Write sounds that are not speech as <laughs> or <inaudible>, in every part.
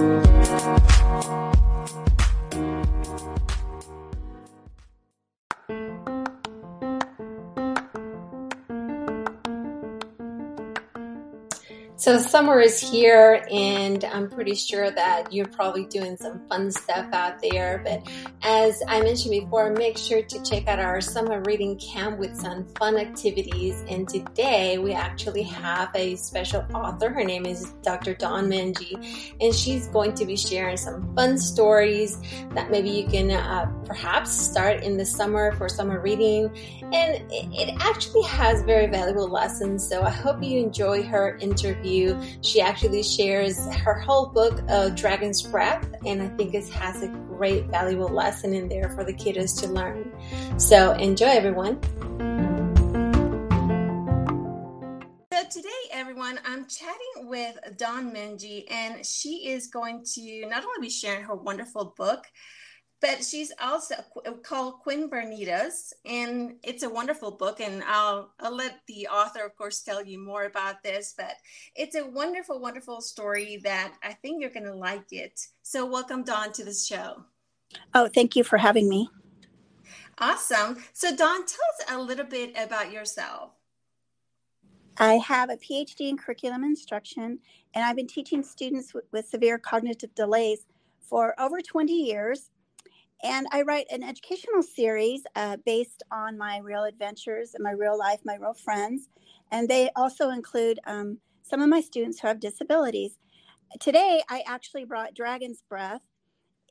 Thank you. So summer is here, and I'm pretty sure that you're probably doing some fun stuff out there. But as I mentioned before, make sure to check out our summer reading camp with some fun activities. And today we actually have a special author. Her name is Dr. Dawn Menge, and she's going to be sharing some fun stories that maybe you can uh, perhaps start in the summer for summer reading. And it actually has very valuable lessons. So I hope you enjoy her interview she actually shares her whole book, of Dragon's Breath, and I think it has a great, valuable lesson in there for the kiddos to learn. So enjoy, everyone. So today, everyone, I'm chatting with Dawn Menge, and she is going to not only be sharing her wonderful book, but she's also called Queen Vernitas, and it's a wonderful book. And I'll, I'll let the author, of course, tell you more about this. But it's a wonderful, wonderful story that I think you're going to like it. So, welcome, Dawn, to the show. Oh, thank you for having me. Awesome. So, Dawn, tell us a little bit about yourself. I have a PhD in curriculum instruction, and I've been teaching students with severe cognitive delays for over 20 years and I write an educational series uh, based on my real adventures and my real life, my real friends. And they also include um, some of my students who have disabilities. Today, I actually brought Dragon's Breath.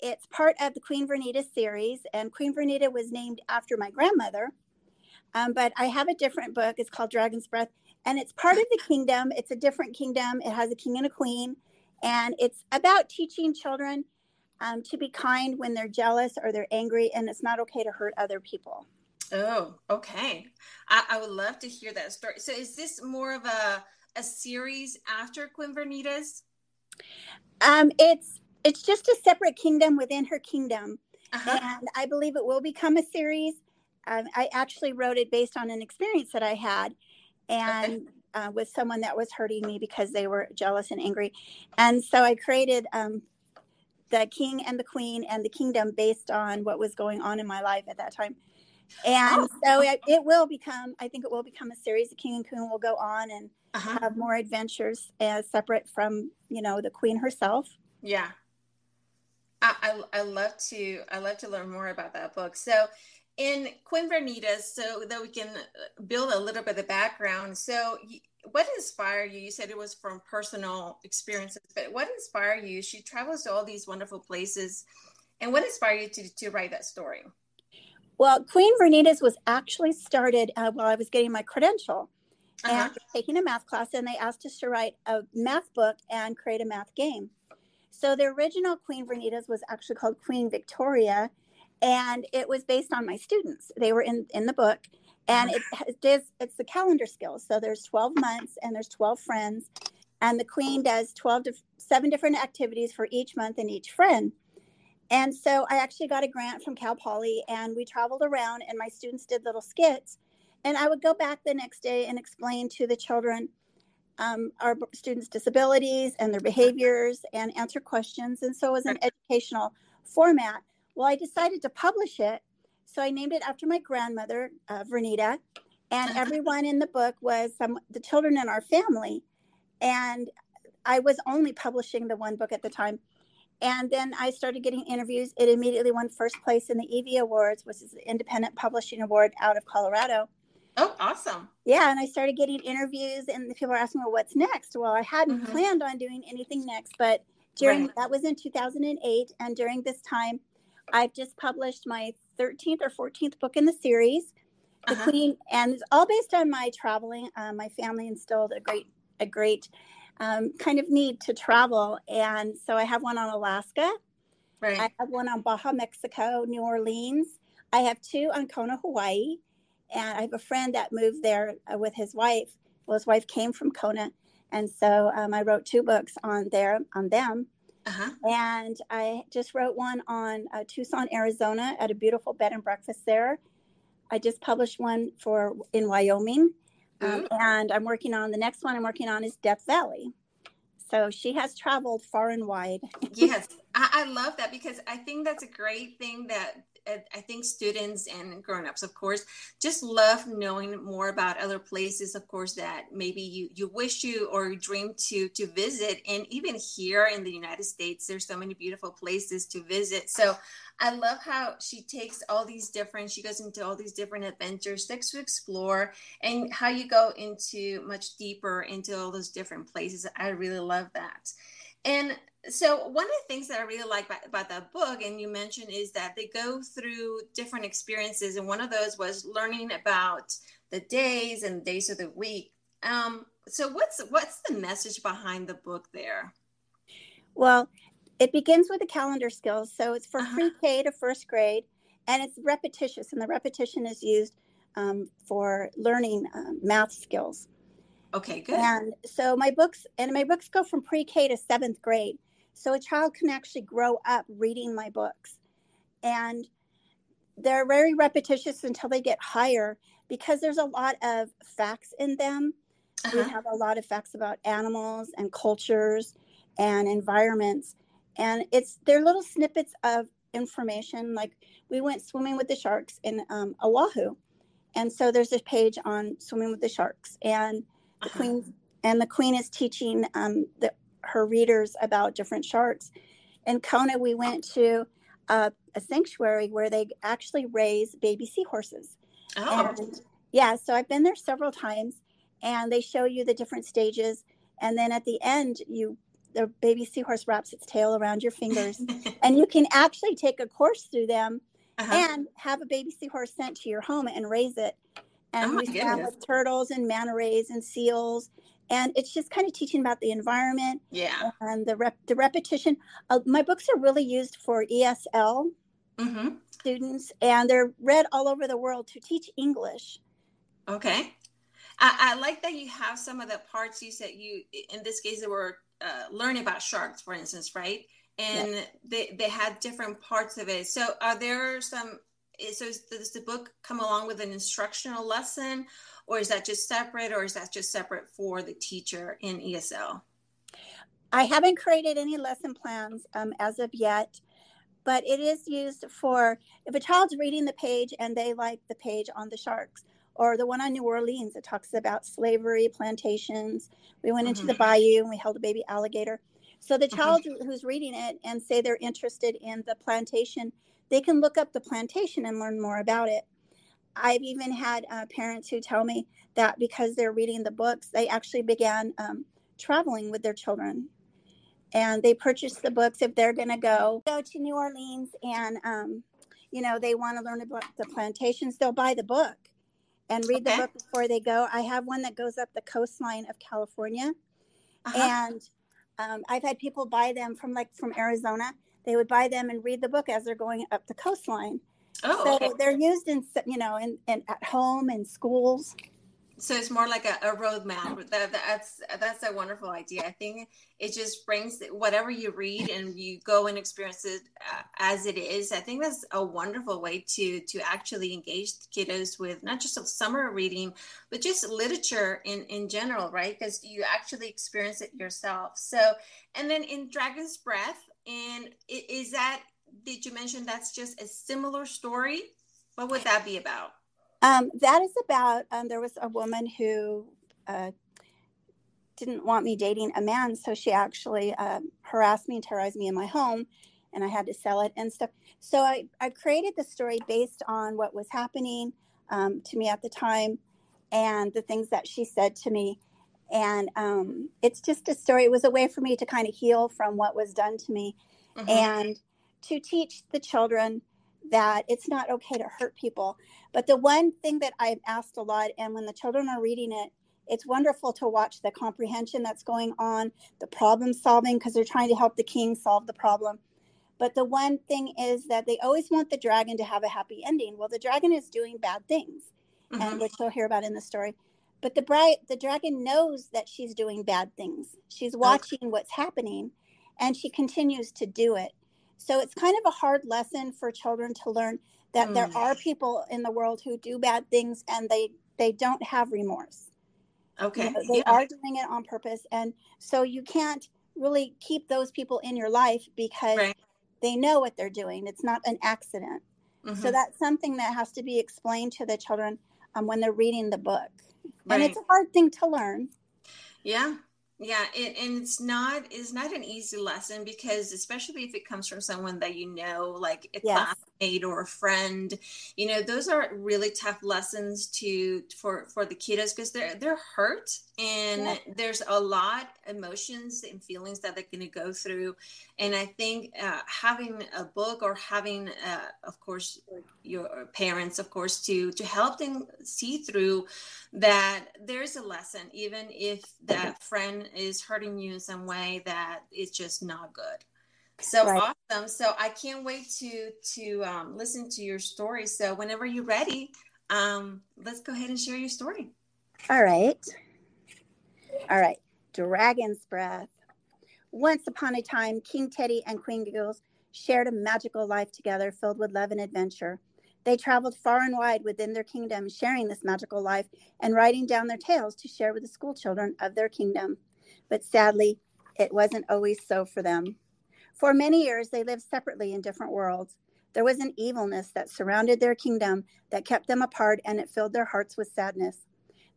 It's part of the Queen Vernita series, and Queen Vernita was named after my grandmother. Um, but I have a different book. It's called Dragon's Breath, and it's part of the kingdom. It's a different kingdom. It has a king and a queen, and it's about teaching children um, to be kind when they're jealous or they're angry, and it's not okay to hurt other people. Oh, okay. I, I would love to hear that story. So, is this more of a a series after Queen Vernita's? Um, it's it's just a separate kingdom within her kingdom, uh-huh. and I believe it will become a series. Um, I actually wrote it based on an experience that I had, and. Okay. Uh, with someone that was hurting me because they were jealous and angry. And so I created um, the king and the queen and the kingdom based on what was going on in my life at that time. And oh. so it, it, will become, I think it will become a series. The king and queen will go on and uh-huh. have more adventures as separate from, you know, the queen herself. Yeah. I, I, I love to, I love to learn more about that book. So in Queen Vernita, so that we can build a little bit of background. So what inspired you? You said it was from personal experiences, but what inspired you? She travels to all these wonderful places. And what inspired you to, to write that story? Well, Queen Vernita's was actually started uh, while I was getting my credential uh-huh. and taking a math class, and they asked us to write a math book and create a math game. So the original Queen Vernita's was actually called Queen Victoria, and it was based on my students. They were in in the book, and it, it does it's the calendar skills. So there's 12 months and there's 12 friends and the queen does 12 to seven different activities for each month and each friend. And so i actually got a grant from cal poly and we traveled around and my students did little skits. And i would go back the next day and explain to the children um, our students disabilities and their behaviors and answer questions. And so it was an educational format well i decided to publish it so I named it after my grandmother, uh, Vernita, and <laughs> everyone in the book was some the children in our family. And I was only publishing the one book at the time. And then I started getting interviews. It immediately won first place in the EVVY Awards, which is the Independent Publishing Award out of Colorado. Oh, awesome. Yeah, and I started getting interviews, and people were asking, well, what's next? Well, I hadn't mm-hmm. planned on doing anything next, but during right. that was in 2008. And during this time, I've just published my 13th or 14th book in the series, The uh-huh. Queen, and it's all based on my traveling. Uh, my family instilled a great, a great um, kind of need to travel, and so I have one on Alaska. Right. I have one on Baja, Mexico, New Orleans. I have two on Kona, Hawaii, and I have a friend that moved there uh, with his wife. Well, his wife came from Kona, and so um, I wrote two books on there on them. Uh-huh. And I just wrote one on uh, Tucson, Arizona, at a beautiful bed and breakfast there. I just published one for in Wyoming, um, and I'm working on the next one. I'm working on is Death Valley. So she has traveled far and wide. yes, I, I, love that because I think that's a great thing that uh, I think students and grown-ups, of course, just love knowing more about other places, of course, that maybe you you wish you or dream to to visit. And even here in the United States, there's so many beautiful places to visit. So I love how she takes all these different, she goes into all these different adventures, things to explore, and how you go into much deeper into all those different places. I really love that. And so one of the things that I really like about, about that book, and you mentioned, is that they go through different experiences, and one of those was learning about the days and days of the week. Um, so what's what's the message behind the book there? Well, it begins with the calendar skills, so it's for uh-huh. pre-K to first grade, and it's repetitious, and the repetition is used um, for learning um, math skills. Okay, good. And so my books and my books go from pre-K to seventh grade. So a child can actually grow up reading my books. And they're very repetitious until they get higher because there's a lot of facts in them. Uh-huh. We have a lot of facts about animals and cultures and environments. And it's they're little snippets of information. Like we went swimming with the sharks in um, Oahu. And so there's a page on swimming with the sharks. And the uh-huh. queen and the queen is teaching um, the, her readers about different sharks. In Kona, we went to a, a sanctuary where they actually raise baby seahorses. Oh. And, yeah, so I've been there several times, and they show you the different stages, and then at the end, you the baby seahorse wraps its tail around your fingers, <laughs> and you can actually take a course through them uh-huh. and have a baby seahorse sent to your home and raise it. And oh we swam with turtles and manta rays and seals and it's just kind of teaching about the environment yeah. and the rep the repetition. Uh, my books are really used for esl mm-hmm. students and they're read all over the world to teach english. Okay. I, I, like that you have some of the parts you said you in this case they were uh, learning about sharks for instance right? And yes. they, they had different parts of it. So are there some so does the book come along with an instructional lesson or is that just separate or is that just separate for the teacher in ESL? I haven't created any lesson plans um, as of yet, but it is used for if a child's reading the page and they like the page on the sharks or the one on New Orleans that talks about slavery, plantations. We went into mm-hmm. the bayou and we held a baby alligator. So the mm-hmm. child mm-hmm. who's reading it and say they're interested in the plantation, they can look up the plantation and learn more about it. I've even had uh, parents who tell me that because they're reading the books, they actually began um, traveling with their children. And they purchase the books if they're going to go go to New Orleans and um, you know they want to learn about the plantations. They'll buy the book and read okay. the book before they go. I have one that goes up the coastline of California, uh-huh. and um, I've had people buy them from like from Arizona. They would buy them and read the book as they're going up the coastline Oh, so okay. they're used in you know in, in at home in schools. So it's more like a, a roadmap. That, that's that's a wonderful idea. I think it just brings whatever you read and you go and experience it uh, as it is. I think that's a wonderful way to to actually engage kiddos with not just summer reading, but just literature in in general, right? Because you actually experience it yourself. So, and then in Dragon's Breath, and is that did you mention that's just a similar story? What would that be about? Um, that is about um, there was a woman who uh, didn't want me dating a man, so she actually uh, harassed me and terrorized me in my home, and I had to sell it and stuff. So I, I created the story based on what was happening um, to me at the time and the things that she said to me. And um, it's just a story. It was a way for me to kind of heal from what was done to me. Mm-hmm. And to teach the children that it's not okay to hurt people. But the one thing that I've asked a lot, and when the children are reading it, it's wonderful to watch the comprehension that's going on, the problem solving, because they're trying to help the king solve the problem. But the one thing is that they always want the dragon to have a happy ending. Well, the dragon is doing bad things, mm-hmm. and which you'll hear about in the story. But the bright, the dragon knows that she's doing bad things. She's watching okay. what's happening, and she continues to do it. So it's kind of a hard lesson for children to learn that mm. there are people in the world who do bad things and they they don't have remorse. Okay. You know, they yeah. are doing it on purpose and so you can't really keep those people in your life because right. they know what they're doing. It's not an accident. Mm-hmm. So that's something that has to be explained to the children um, when they're reading the book. Right. And it's a hard thing to learn. Yeah, yeah it, and it's not it's not an easy lesson because especially if it comes from someone that you know like it's yes. Classmate or a friend you know those are really tough lessons to for for the kiddos because they're they're hurt and yeah. there's a lot emotions and feelings that they're going to go through. And i think uh, having a book or having uh, of course your parents of course to to help them see through that there's a lesson even if that friend is hurting you in some way that it's just not good so right. awesome so i can't wait to to um, listen to your story so whenever you're ready um, let's go ahead and share your story all right all right, Dragon's Breath. Once upon a time, King Teddy and Queen Giggles shared a magical life together filled with love and adventure. They traveled far and wide within their kingdom, sharing this magical life and writing down their tales to share with the school children of their kingdom. But sadly, it wasn't always so for them. For many years, they lived separately in different worlds. There was an evilness that surrounded their kingdom that kept them apart, and it filled their hearts with sadness.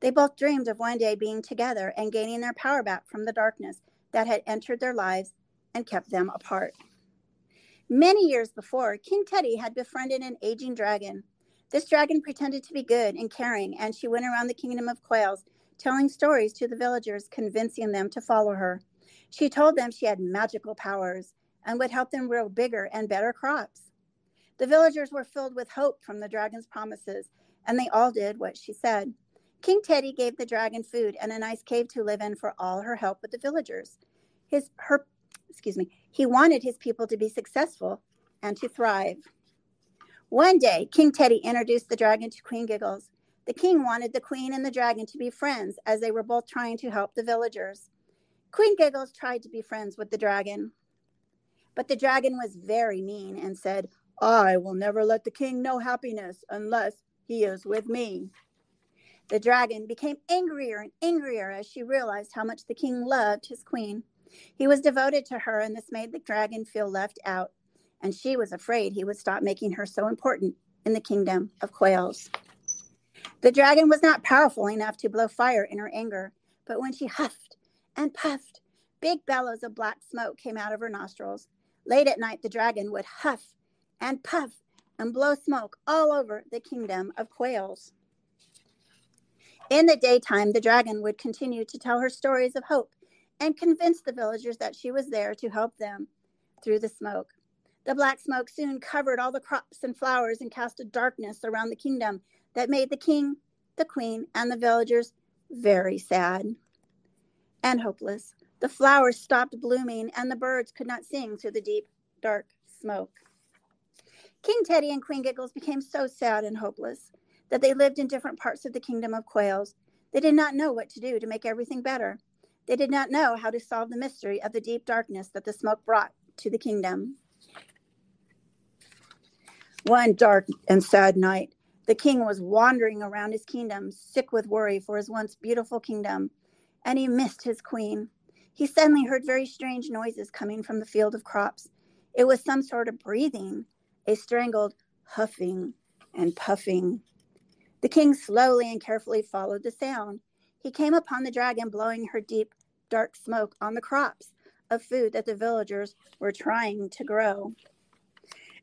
They both dreamed of one day being together and gaining their power back from the darkness that had entered their lives and kept them apart. Many years before, King Teddy had befriended an aging dragon. This dragon pretended to be good and caring, and she went around the kingdom of quails, telling stories to the villagers, convincing them to follow her. She told them she had magical powers and would help them grow bigger and better crops. The villagers were filled with hope from the dragon's promises, and they all did what she said. King Teddy gave the dragon food and a nice cave to live in for all her help with the villagers. His her excuse me, he wanted his people to be successful and to thrive. One day, King Teddy introduced the dragon to Queen Giggles. The king wanted the queen and the dragon to be friends as they were both trying to help the villagers. Queen Giggles tried to be friends with the dragon, but the dragon was very mean and said, I will never let the king know happiness unless he is with me. The dragon became angrier and angrier as she realized how much the king loved his queen. He was devoted to her, and this made the dragon feel left out, and she was afraid he would stop making her so important in the kingdom of quails. The dragon was not powerful enough to blow fire in her anger, but when she huffed and puffed, big bellows of black smoke came out of her nostrils. Late at night, the dragon would huff and puff and blow smoke all over the kingdom of quails. In the daytime, the dragon would continue to tell her stories of hope and convince the villagers that she was there to help them through the smoke. The black smoke soon covered all the crops and flowers and cast a darkness around the kingdom that made the king, the queen, and the villagers very sad and hopeless. The flowers stopped blooming and the birds could not sing through the deep, dark smoke. King Teddy and Queen Giggles became so sad and hopeless that they lived in different parts of the kingdom of quails. They did not know what to do to make everything better. They did not know how to solve the mystery of the deep darkness that the smoke brought to the kingdom. One dark and sad night, the king was wandering around his kingdom, sick with worry for his once beautiful kingdom, and he missed his queen. He suddenly heard very strange noises coming from the field of crops. It was some sort of breathing, a strangled huffing and puffing. The king slowly and carefully followed the sound. He came upon the dragon blowing her deep, dark smoke on the crops of food that the villagers were trying to grow.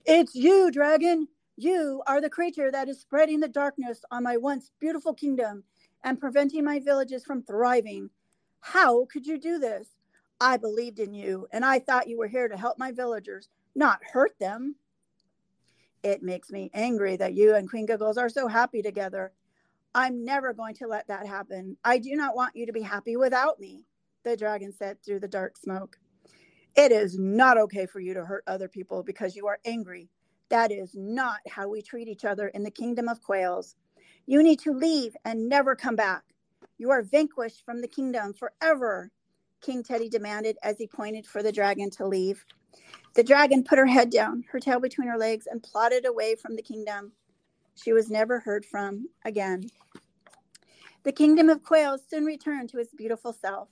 It's you, dragon! You are the creature that is spreading the darkness on my once beautiful kingdom and preventing my villages from thriving. How could you do this? I believed in you, and I thought you were here to help my villagers, not hurt them. It makes me angry that you and Queen Giggles are so happy together. I'm never going to let that happen. I do not want you to be happy without me, the dragon said through the dark smoke. It is not okay for you to hurt other people because you are angry. That is not how we treat each other in the kingdom of quails. You need to leave and never come back. You are vanquished from the kingdom forever, King Teddy demanded as he pointed for the dragon to leave. The dragon put her head down, her tail between her legs, and plodded away from the kingdom. She was never heard from again. The kingdom of quails soon returned to its beautiful self.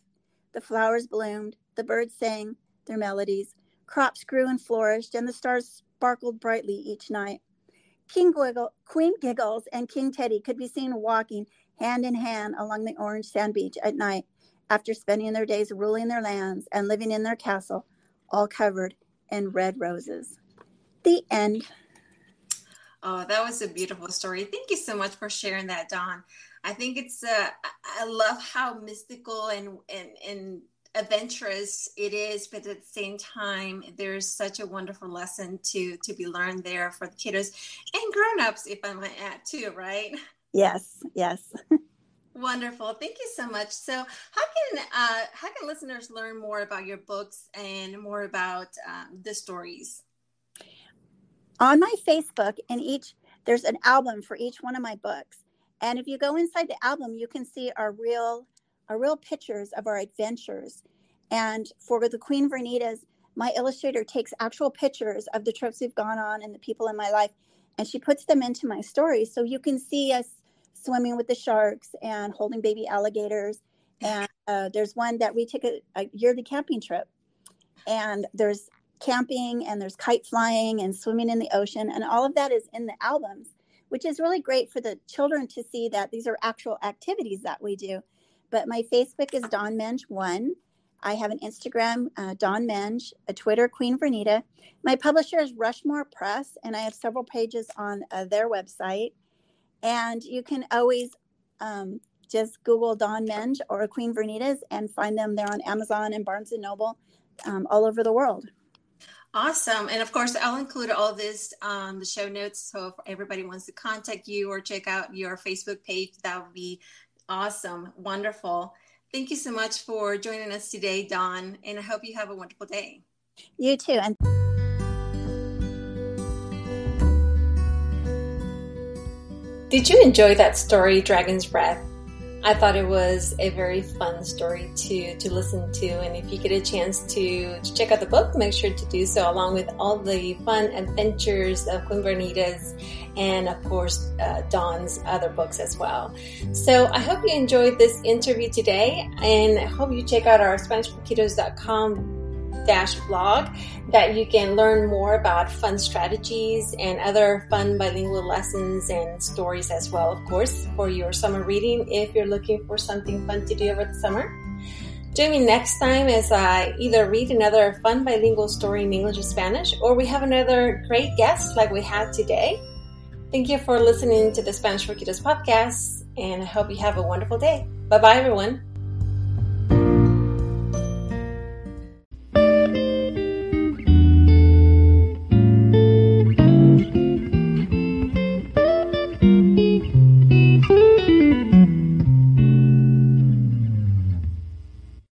The flowers bloomed, the birds sang their melodies, crops grew and flourished, and the stars sparkled brightly each night. King Gwiggle, Queen Giggles and King Teddy could be seen walking hand in hand along the orange sand beach at night after spending their days ruling their lands and living in their castle, all covered in red roses. The end. Oh, that was a beautiful story. Thank you so much for sharing that, Dawn. I think it's uh, I love how mystical and and and adventurous it is, but at the same time, there's such a wonderful lesson to to be learned there for the kiddos and grown-ups, if I might add too, right? Yes, yes. Wonderful. Thank you so much. So, how can uh, how can listeners learn more about your books and more about um, the stories? On my Facebook, in each there's an album for each one of my books, and if you go inside the album, you can see our real our real pictures of our adventures. And for the Queen Vernitas, my illustrator takes actual pictures of the trips we've gone on and the people in my life, and she puts them into my stories. So you can see us swimming with the sharks and holding baby alligators. And uh, there's one that we took a, a yearly camping trip, and there's camping and there's kite flying and swimming in the ocean, and all of that is in the albums, which is really great for the children to see that these are actual activities that we do. But my Facebook is Dawn Menge One. I have an Instagram, uh, Dawn Menge, a Twitter, Queen Vernita. My publisher is Rushmore Press, and I have several pages on uh, their website. And you can always um, just Google Dawn Menge or Queen Vernitas and find them there on Amazon and Barnes and Noble um, all over the world. Awesome. And of course, I'll include all this on um, the show notes. So if everybody wants to contact you or check out your Facebook page, that would be awesome. Wonderful. Thank you so much for joining us today, Dawn. And I hope you have a wonderful day. You too. And Did you enjoy that story, Dragon's Breath? I thought it was a very fun story to to listen to, and if you get a chance to, to check out the book, make sure to do so, along with all the fun adventures of Queen Vernita's, and of course uh, Dawn's other books as well. So I hope you enjoyed this interview today, and I hope you check out our SpanishForKiddos.com dash blog that you can learn more about fun strategies and other fun bilingual lessons and stories as well, of course, for your summer reading if you're looking for something fun to do over the summer. Join me next time as I either read another fun bilingual story in English or Spanish, or we have another great guest like we had today. Thank you for listening to the Spanish for Kiddos podcast, and I hope you have a wonderful day. Bye bye, everyone.